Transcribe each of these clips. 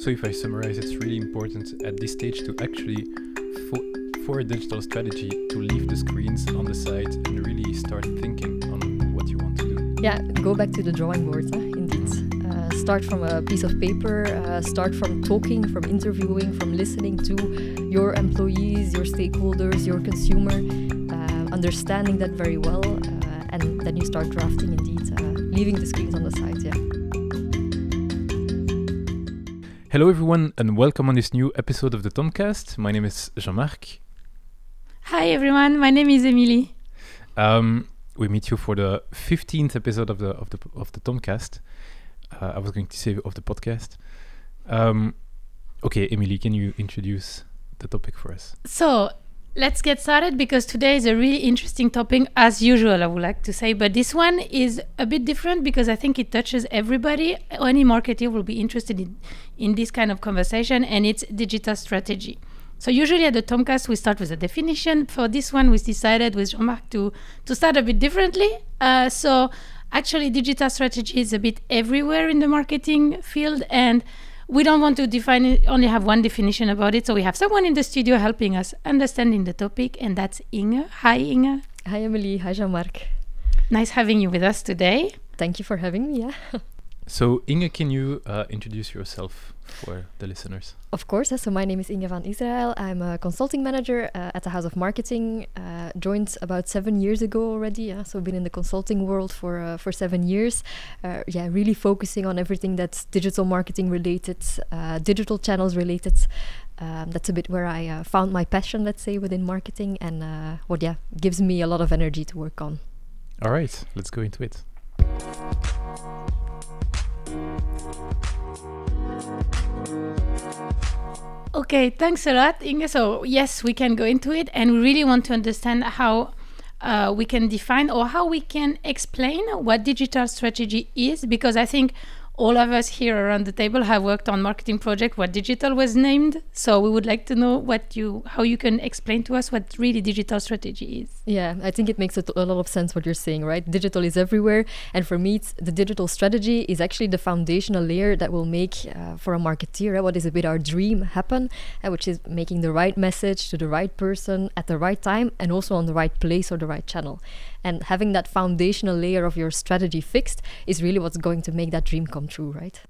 So, if I summarize, it's really important at this stage to actually, for, for a digital strategy, to leave the screens on the side and really start thinking on what you want to do. Yeah, go back to the drawing board, huh? indeed. Uh, start from a piece of paper, uh, start from talking, from interviewing, from listening to your employees, your stakeholders, your consumer, uh, understanding that very well, uh, and then you start drafting indeed, uh, leaving the screens on the side, yeah. Hello, everyone, and welcome on this new episode of the Tomcast. My name is Jean Marc. Hi, everyone. My name is Emily. Um, we meet you for the 15th episode of the of the of the Tomcast. Uh, I was going to say of the podcast. Um, okay, Emily, can you introduce the topic for us? So let's get started because today is a really interesting topic, as usual. I would like to say, but this one is a bit different because I think it touches everybody. Any marketer will be interested in in this kind of conversation, and it's digital strategy. So usually at the Tomcast we start with a definition. For this one, we decided with Jean-Marc to to start a bit differently. Uh, so actually, digital strategy is a bit everywhere in the marketing field, and we don't want to define it, only have one definition about it. So we have someone in the studio helping us understanding the topic, and that's Inge. Hi, Inge. Hi, Emily. Hi, Jean Marc. Nice having you with us today. Thank you for having me. Yeah. So, Inge, can you uh, introduce yourself for the listeners? Of course. So my name is Inge van Israel. I'm a consulting manager uh, at the House of Marketing. Uh, joined about seven years ago already. Yeah? So been in the consulting world for uh, for seven years. Uh, yeah, really focusing on everything that's digital marketing related, uh, digital channels related. Um, that's a bit where I uh, found my passion, let's say, within marketing, and what yeah gives me a lot of energy to work on. All right, let's go into it. Okay, thanks a lot, Inge. So, yes, we can go into it, and we really want to understand how uh, we can define or how we can explain what digital strategy is, because I think all of us here around the table have worked on marketing project where digital was named. So we would like to know what you, how you can explain to us what really digital strategy is. Yeah, I think it makes a, lot of sense what you're saying, right? Digital is everywhere, and for me, the digital strategy is actually the foundational layer that will make uh, for a marketeer what is a bit our dream happen, uh, which is making the right message to the right person at the right time, and also on the right place or the right channel. And having that foundational layer of your strategy fixed is really what's going to make that dream come true, right?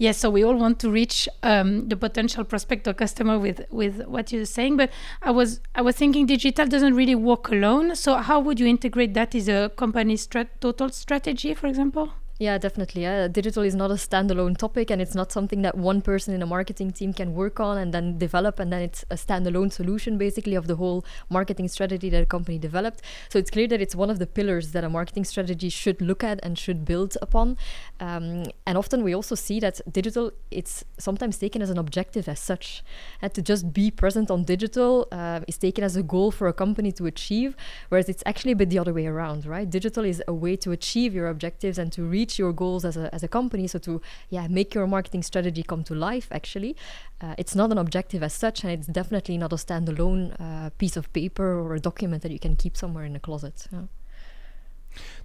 Yes, so we all want to reach um, the potential prospect or customer with with what you're saying. But I was I was thinking digital doesn't really work alone. So how would you integrate that as a company's strat- total strategy, for example? Yeah, definitely. Yeah. Digital is not a standalone topic and it's not something that one person in a marketing team can work on and then develop and then it's a standalone solution basically of the whole marketing strategy that a company developed. So it's clear that it's one of the pillars that a marketing strategy should look at and should build upon. Um, and often we also see that digital it's sometimes taken as an objective as such. And to just be present on digital uh, is taken as a goal for a company to achieve, whereas it's actually a bit the other way around, right? Digital is a way to achieve your objectives and to reach reach your goals as a, as a company so to yeah make your marketing strategy come to life actually uh, it's not an objective as such and it's definitely not a standalone uh, piece of paper or a document that you can keep somewhere in a closet yeah.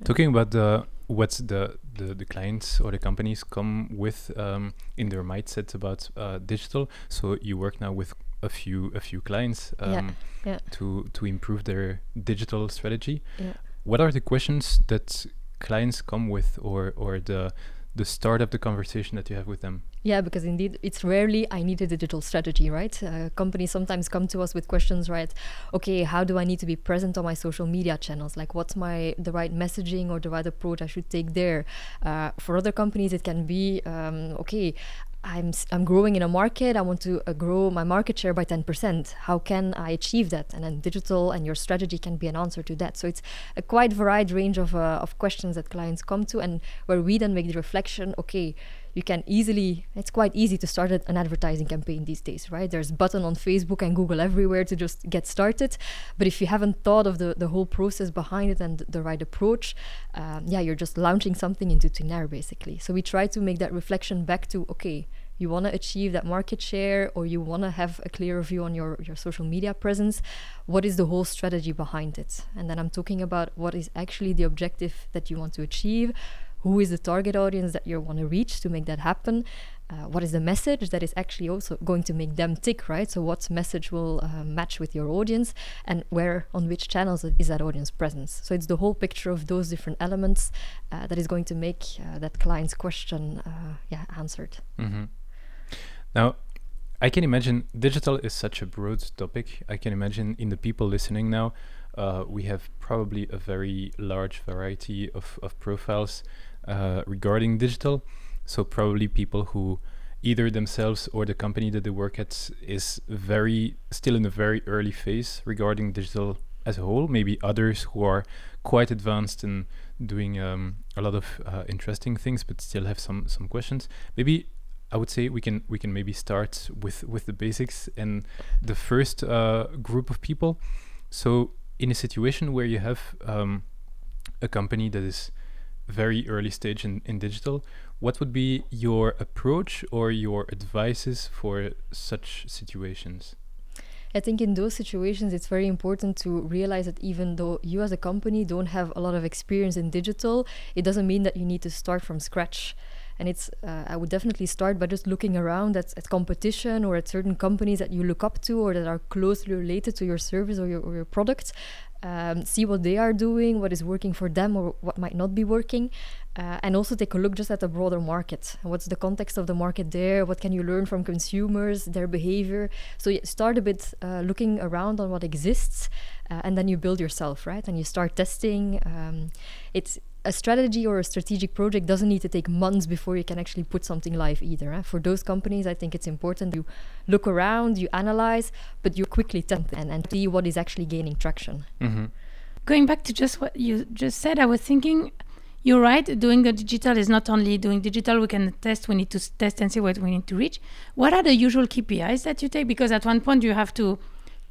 Talking about the what's the, the the clients or the companies come with um, in their mindset about uh, digital. So you work now with a few a few clients um, yeah. Yeah. to to improve their digital strategy. Yeah. What are the questions that clients come with or or the the start of the conversation that you have with them? Yeah because indeed it's rarely i need a digital strategy right? Uh, companies sometimes come to us with questions right? Okay how do i need to be present on my social media channels? Like what's my the right messaging or the right approach i should take there? Uh, for other companies it can be um, okay I'm, I'm growing in a market. I want to uh, grow my market share by 10%. How can I achieve that? And then digital and your strategy can be an answer to that. So it's a quite varied range of, uh, of questions that clients come to, and where we then make the reflection okay, you can easily, it's quite easy to start an advertising campaign these days, right? There's button on Facebook and Google everywhere to just get started. But if you haven't thought of the, the whole process behind it and the right approach, um, yeah, you're just launching something into thin air, basically. So we try to make that reflection back to, okay, you want to achieve that market share or you want to have a clear view on your, your social media presence, what is the whole strategy behind it? And then I'm talking about what is actually the objective that you want to achieve, who is the target audience that you want to reach to make that happen, uh, what is the message that is actually also going to make them tick, right? So, what message will uh, match with your audience, and where on which channels is that audience presence? So, it's the whole picture of those different elements uh, that is going to make uh, that client's question, uh, yeah, answered. Mm-hmm. Now, I can imagine digital is such a broad topic. I can imagine in the people listening now, uh, we have probably a very large variety of, of profiles regarding digital. So probably people who either themselves or the company that they work at is very still in a very early phase regarding digital as a whole. Maybe others who are quite advanced in doing um, a lot of uh, interesting things, but still have some some questions. Maybe I would say we can we can maybe start with with the basics and the first uh, group of people. So in a situation where you have um, a company that is very early stage in, in digital, what would be your approach or your advices for such situations? I think in those situations, it's very important to realize that even though you as a company don't have a lot of experience in digital, it doesn't mean that you need to start from scratch. And it's, uh, I would definitely start by just looking around at, at competition or at certain companies that you look up to or that are closely related to your service or your, or your product um, see what they are doing, what is working for them, or what might not be working, uh, and also take a look just at the broader market. What's the context of the market there? What can you learn from consumers, their behavior? So start a bit uh, looking around on what exists, uh, and then you build yourself, right? And you start testing. Um, it's a strategy or a strategic project doesn't need to take months before you can actually put something live either. Eh? For those companies, I think it's important you look around, you analyze, but you quickly test and, and see what is actually gaining traction. Mm-hmm. Going back to just what you just said, I was thinking you're right. Doing the digital is not only doing digital. We can test. We need to test and see what we need to reach. What are the usual KPIs that you take? Because at one point you have to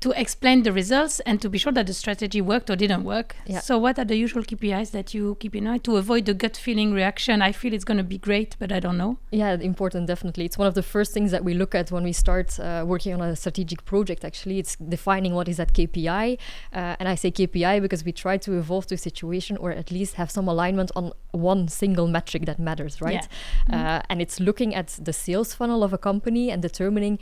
to explain the results and to be sure that the strategy worked or didn't work. Yeah. So, what are the usual KPIs that you keep in mind to avoid the gut feeling reaction? I feel it's going to be great, but I don't know. Yeah, important, definitely. It's one of the first things that we look at when we start uh, working on a strategic project. Actually, it's defining what is that KPI, uh, and I say KPI because we try to evolve to a situation or at least have some alignment on one single metric that matters, right? Yeah. Uh, mm-hmm. and it's looking at the sales funnel of a company and determining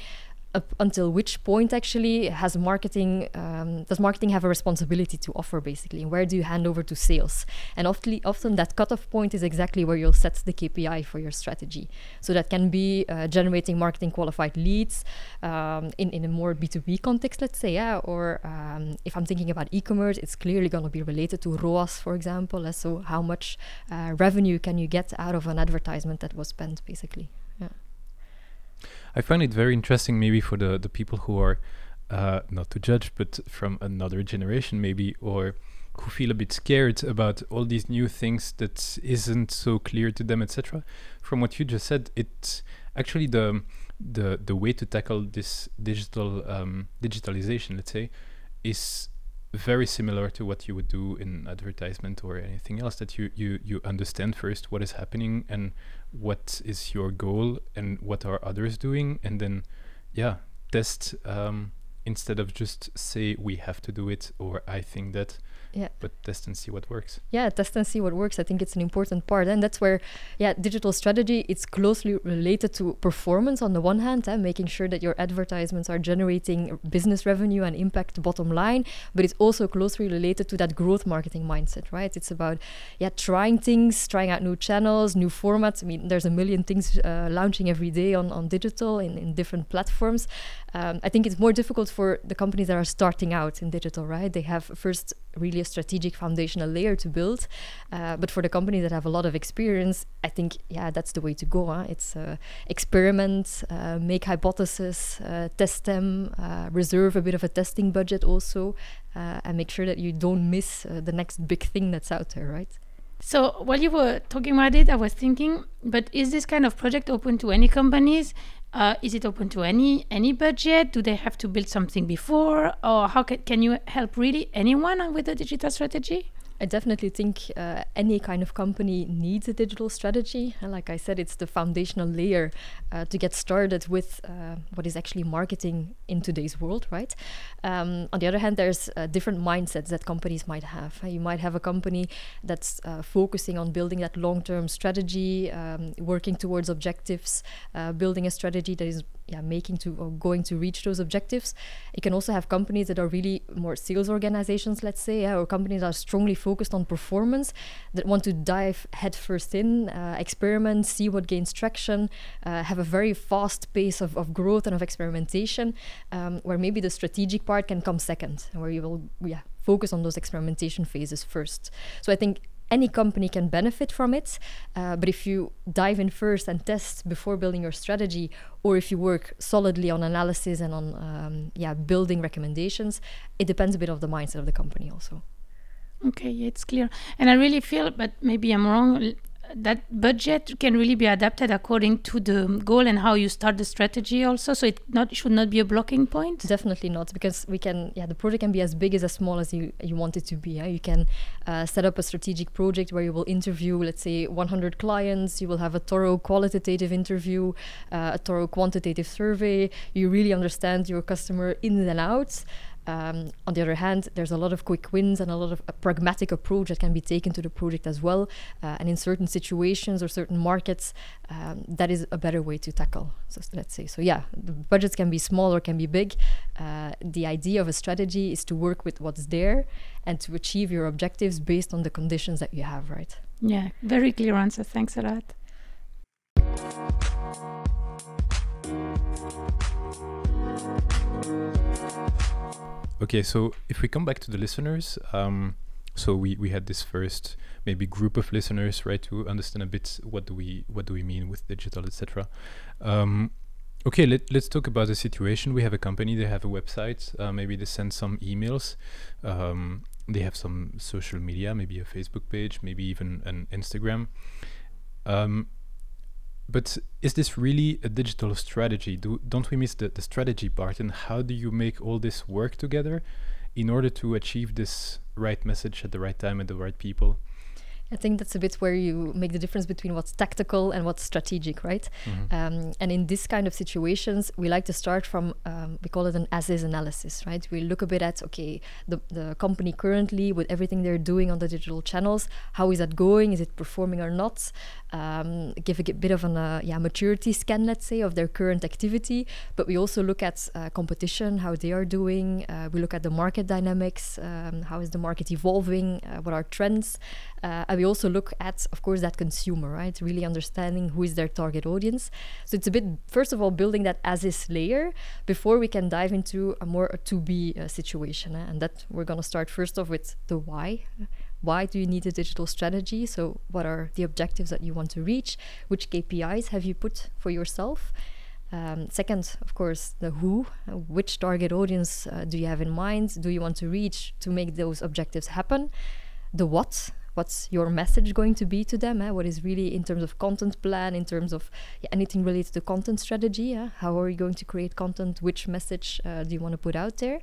up until which point actually has marketing um, does marketing have a responsibility to offer basically? And where do you hand over to sales? And often often that cutoff point is exactly where you'll set the kpi for your strategy. So that can be uh, generating marketing qualified leads um, in, in a more b2b context let's say yeah or um, if i'm thinking about e-commerce it's clearly going to be related to roas for example so how much uh, revenue can you get out of an advertisement that was spent basically I find it very interesting, maybe for the the people who are uh, not to judge, but from another generation, maybe, or who feel a bit scared about all these new things that isn't so clear to them, etc. From what you just said, it's actually the the the way to tackle this digital um, digitalization, let's say, is very similar to what you would do in advertisement or anything else that you you you understand first what is happening and what is your goal and what are others doing and then yeah test um, instead of just say we have to do it or i think that yeah. But test and see what works. Yeah test and see what works. I think it's an important part. And that's where yeah digital strategy it's closely related to performance on the one hand and eh, making sure that your advertisements are generating business revenue and impact bottom line but it's also closely related to that growth marketing mindset right? It's about yeah trying things trying out new channels new formats. I mean there's a million things uh, launching every day on, on digital in, in different platforms um, i think it's more difficult for the companies that are starting out in digital right they have first really a strategic foundational layer to build. Uh, but for the companies that have a lot of experience, I think yeah, that's the way to go. Huh? It's uh, experiment, uh, make hypotheses, uh, test them, uh, reserve a bit of a testing budget also, uh, and make sure that you don't miss the next big thing that's out there, right? So while you were talking about it, I was thinking, but is this kind of project open to any companies? Uh, is it open to any any budget? Do they have to build something before, or how can can you help really anyone with a digital strategy? I definitely think uh, any kind of company needs a digital strategy. Like I said, it's the foundational layer uh, to get started with uh, what is actually marketing in today's world, right? Um, on the other hand, there's uh, different mindsets that companies might have. you might have a company that's uh, focusing on building that long term strategy, um, working towards objectives, uh, building a strategy that is yeah, making to or going to reach those objectives. You can also have companies that are really more sales organizations, let's say, yeah, or companies that are strongly focused on performance that want to dive headfirst in, uh, experiment, see what gains traction, uh, have a very fast pace of, of growth and of experimentation, um, where maybe the strategic part can come second, where you will yeah focus on those experimentation phases first. So I think any company can benefit from it. Uh, but if you dive in first and test before building your strategy, or if you work solidly on analysis and on um, yeah building recommendations, it depends a bit of the mindset of the company also. Okay, it's clear, and I really feel, but maybe I'm wrong that budget can really be adapted according to the goal and how you start the strategy also so it not should not be a blocking point definitely not because we can yeah the project can be as big as as small as you you want it to be yeah? you can uh, set up a strategic project where you will interview let's say 100 clients you will have a thorough qualitative interview uh, a thorough quantitative survey you really understand your customer in and out um, on the other hand, there's a lot of quick wins and a lot of a pragmatic approach that can be taken to the project as well. Uh, and in certain situations or certain markets, um, that is a better way to tackle. So let's say, so yeah, the budgets can be small or can be big. Uh, the idea of a strategy is to work with what's there and to achieve your objectives based on the conditions that you have, right? Yeah, very clear answer. Thanks a lot. Okay, so if we come back to the listeners, um, so we, we had this first maybe group of listeners, right, to understand a bit what do we what do we mean with digital, etc. Um, okay, let, let's talk about the situation. We have a company, they have a website, uh, maybe they send some emails, um, they have some social media, maybe a Facebook page, maybe even an Instagram. Um, but is this really a digital strategy? Do, don't we miss the, the strategy part? And how do you make all this work together in order to achieve this right message at the right time and the right people? I think that's a bit where you make the difference between what's tactical and what's strategic, right? Mm-hmm. Um, and in this kind of situations, we like to start from um, we call it an as-is analysis, right? We look a bit at okay, the the company currently with everything they're doing on the digital channels, how is that going? Is it performing or not? Um, give a bit of an uh, yeah maturity scan, let's say, of their current activity. But we also look at uh, competition, how they are doing. Uh, we look at the market dynamics, um, how is the market evolving? Uh, what are trends? Uh, and we also look at, of course, that consumer, right? Really understanding who is their target audience. So it's a bit, first of all, building that as is layer before we can dive into a more a to be uh, situation. Eh? And that we're going to start first off with the why. Why do you need a digital strategy? So, what are the objectives that you want to reach? Which KPIs have you put for yourself? Um, second, of course, the who. Which target audience uh, do you have in mind? Do you want to reach to make those objectives happen? The what what's your message going to be to them? Eh? What is really in terms of content plan, in terms of yeah, anything related to content strategy? Eh? How are you going to create content? Which message uh, do you want to put out there?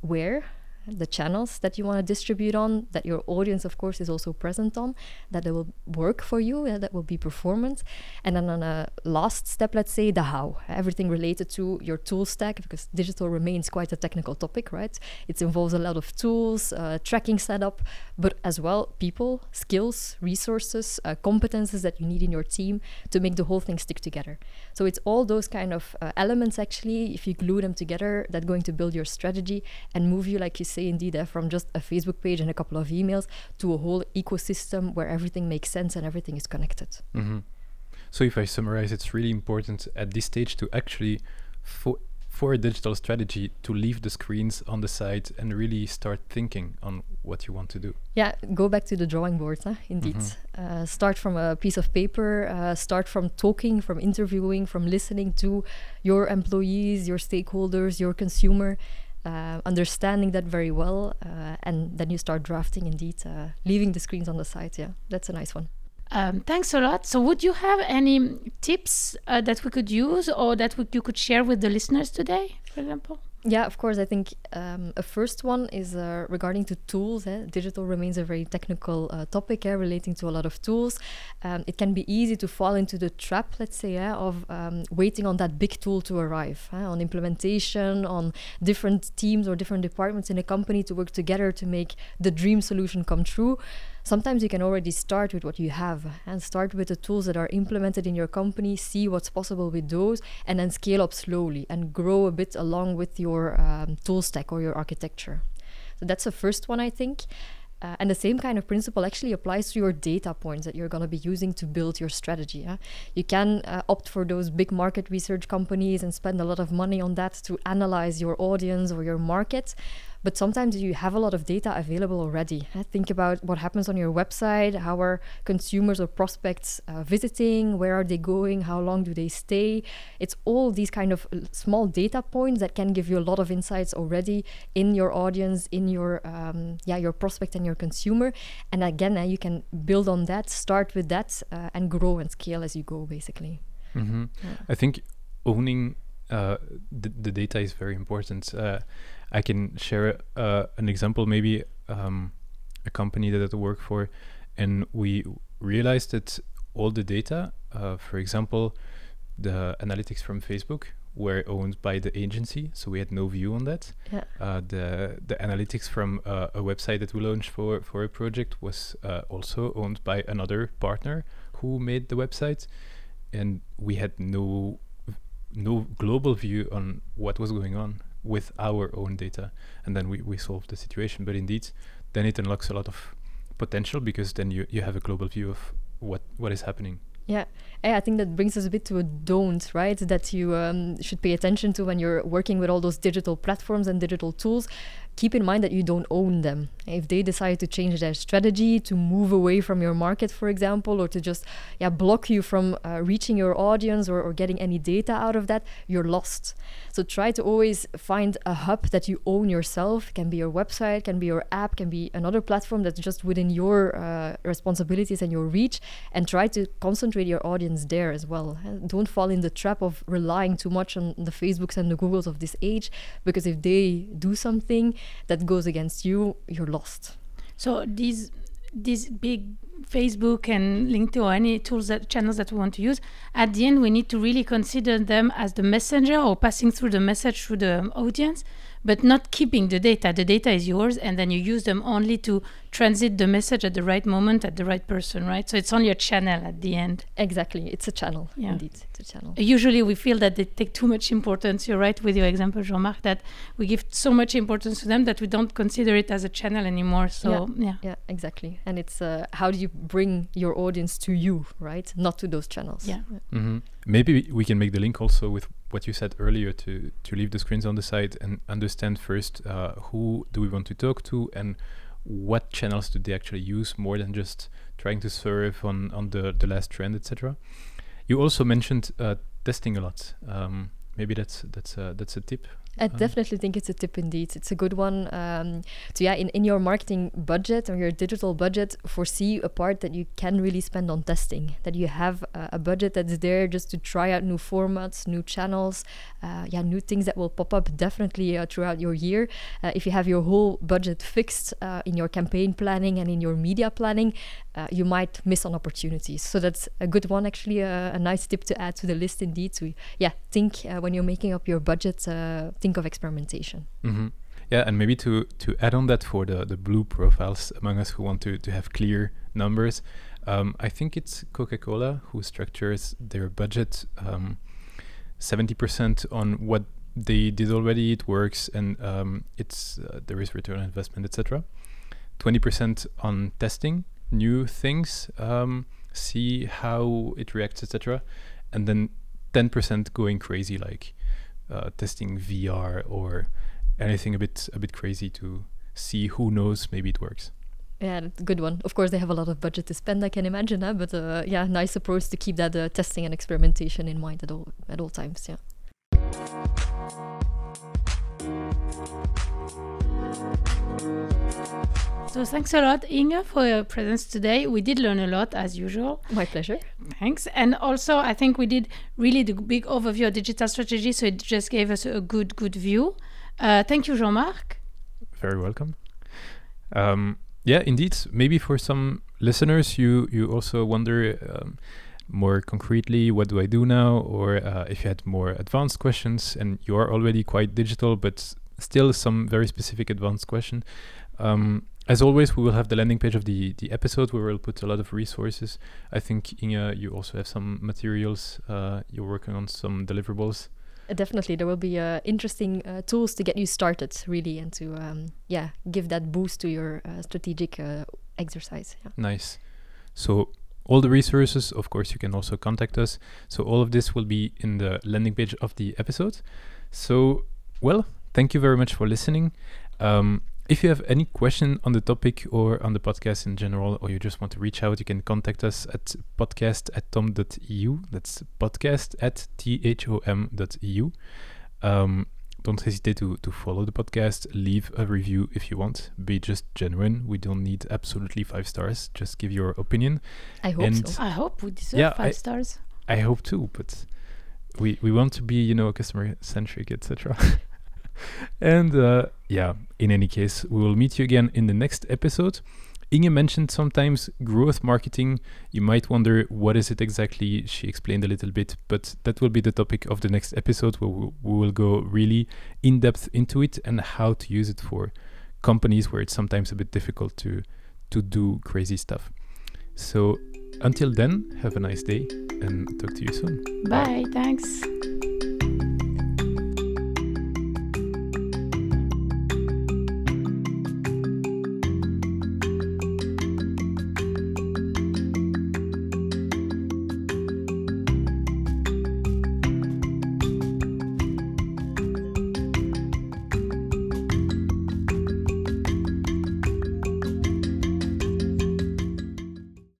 Where? The channels that you want to distribute on, that your audience, of course, is also present on, that they will work for you, uh, that will be performance. And then on a last step, let's say the how, everything related to your tool stack, because digital remains quite a technical topic, right? It involves a lot of tools, uh, tracking setup, but as well people, skills, resources, uh, competences that you need in your team to make the whole thing stick together. So it's all those kind of uh, elements, actually, if you glue them together, that going to build your strategy and move you, like you said say indeed uh, from just a Facebook page and a couple of emails to a whole ecosystem where everything makes sense and everything is connected. Mm-hmm. So if I summarize, it's really important at this stage to actually for for a digital strategy to leave the screens on the side and really start thinking on what you want to do. Yeah, go back to the drawing board, huh? indeed. Mm-hmm. Uh, start from a piece of paper, uh, start from talking, from interviewing, from listening to your employees, your stakeholders, your consumer, uh, understanding that very well, uh, and then you start drafting indeed, uh, leaving the screens on the side. Yeah, that's a nice one. Um, thanks a lot. So, would you have any tips uh, that we could use or that we, you could share with the listeners today, for example? Yeah, of course. I think um, a first one is uh, regarding to tools. Eh? Digital remains a very technical uh, topic eh, relating to a lot of tools. Um, it can be easy to fall into the trap, let's say, eh, of um, waiting on that big tool to arrive, eh, on implementation, on different teams or different departments in a company to work together to make the dream solution come true sometimes you can already start with what you have and start with the tools that are implemented in your company, see what's possible with those, and then scale up slowly and grow a bit along with your um, tool stack or your architecture. So that's the first one, I think. Uh, and the same kind of principle actually applies to your data points that you're going to be using to build your strategy. Yeah? You can uh, opt for those big market research companies and spend a lot of money on that to analyze your audience or your market. But sometimes you have a lot of data available already. Think about what happens on your website. How are consumers or prospects uh, visiting? Where are they going? How long do they stay? It's all these kind of small data points that can give you a lot of insights already in your audience, in your um, yeah your prospect and your consumer. And again, uh, you can build on that, start with that, uh, and grow and scale as you go, basically. Mm-hmm. Yeah. I think owning uh, the, the data is very important. Uh, I can share uh, an example, maybe um, a company that I work for, and we realized that all the data, uh, for example, the analytics from Facebook were owned by the agency, so we had no view on that. Yeah. Uh, the the analytics from uh, a website that we launched for for a project was uh, also owned by another partner who made the website, and we had no no global view on what was going on with our own data and then we, we solve the situation. But indeed then it unlocks a lot of potential because then you, you have a global view of what what is happening. Yeah, I think that brings us a bit to a don't, right? That you um, should pay attention to when you're working with all those digital platforms and digital tools keep in mind that you don't own them. If they decide to change their strategy, to move away from your market, for example, or to just yeah, block you from uh, reaching your audience or, or getting any data out of that, you're lost. So try to always find a hub that you own yourself. It can be your website, can be your app, can be another platform that's just within your uh, responsibilities and your reach, and try to concentrate your audience there as well. Don't fall in the trap of relying too much on the Facebooks and the Googles of this age, because if they do something, that goes against you, you're lost. So these these big Facebook and LinkedIn or any tools that channels that we want to use, at the end we need to really consider them as the messenger or passing through the message through the audience but not keeping the data. The data is yours, and then you use them only to transit the message at the right moment at the right person, right? So it's only a channel at the end. Exactly, it's a channel. Yeah. Indeed, it's a channel. Usually, we feel that they take too much importance. You're right with your example, Jean-Marc, that we give so much importance to them that we don't consider it as a channel anymore. So yeah, yeah, yeah exactly. And it's uh, how do you bring your audience to you, right? Not to those channels. Yeah. Mm-hmm. Maybe we can make the link also with what you said earlier to to leave the screens on the side and understand first uh, who do we want to talk to and what channels do they actually use more than just trying to surf on on the the last trend etc you also mentioned uh, testing a lot. Um, maybe that's that's that's a tip I uh-huh. definitely think it's a tip indeed. It's a good one. Um, so yeah, in, in your marketing budget or your digital budget, foresee a part that you can really spend on testing. That you have uh, a budget that's there just to try out new formats, new channels, uh, yeah, new things that will pop up definitely uh, throughout your year. Uh, if you have your whole budget fixed uh, in your campaign planning and in your media planning, uh, you might miss on opportunities. So that's a good one, actually, a nice tip to add to the list indeed. to yeah, think when you're making up your budget, think think of experimentation. Mm-hmm. Yeah, and maybe to to add on that for the the blue profiles among us who want to to have clear numbers, um, I think it's Coca Cola who structures their budget um, seventy percent on what they did already. It works, and um, it's uh, there is return on investment, etc. Twenty percent on testing new things, um, see how it reacts, etc. And then ten percent going crazy, like uh, testing VR or anything a bit a bit crazy to see who knows maybe it works. Yeah, good one. Of course, they have a lot of budget to spend. I can imagine, huh? but uh, yeah, nice approach to keep that uh, testing and experimentation in mind at all at all times. Yeah. So thanks a lot, Inge, for your presence today. We did learn a lot as usual. My pleasure. Thanks. And also, I think we did really the big overview of digital strategy, so it just gave us a good, good view. Uh, thank you, Jean-Marc. Very welcome. Um, yeah, indeed. Maybe for some listeners, you you also wonder um, more concretely, what do I do now? Or uh, if you had more advanced questions and you are already quite digital, but still some very specific advanced question. Um, as always, we will have the landing page of the the episode where we'll put a lot of resources. I think Inge, you also have some materials. Uh, you're working on some deliverables. Uh, definitely, there will be uh, interesting uh, tools to get you started, really, and to um, yeah give that boost to your uh, strategic uh, exercise. Yeah. Nice. So all the resources, of course, you can also contact us. So all of this will be in the landing page of the episode. So well, thank you very much for listening. Um, if you have any question on the topic or on the podcast in general, or you just want to reach out, you can contact us at podcast at thom.eu. That's podcast at thom.eu. Um, don't hesitate to, to follow the podcast. Leave a review if you want. Be just genuine. We don't need absolutely five stars. Just give your opinion. I hope And- so. I hope we deserve Yeah, five I- stars. I hope too, but we we want to be you know customer centric, etc. and uh, yeah, in any case, we will meet you again in the next episode. Inge mentioned sometimes growth marketing. You might wonder what is it exactly. She explained a little bit, but that will be the topic of the next episode where we, will go really in depth into it and how to use it for companies where it's sometimes a bit difficult to to do crazy stuff. So until then, have a nice day and talk to you soon. Bye. Thanks.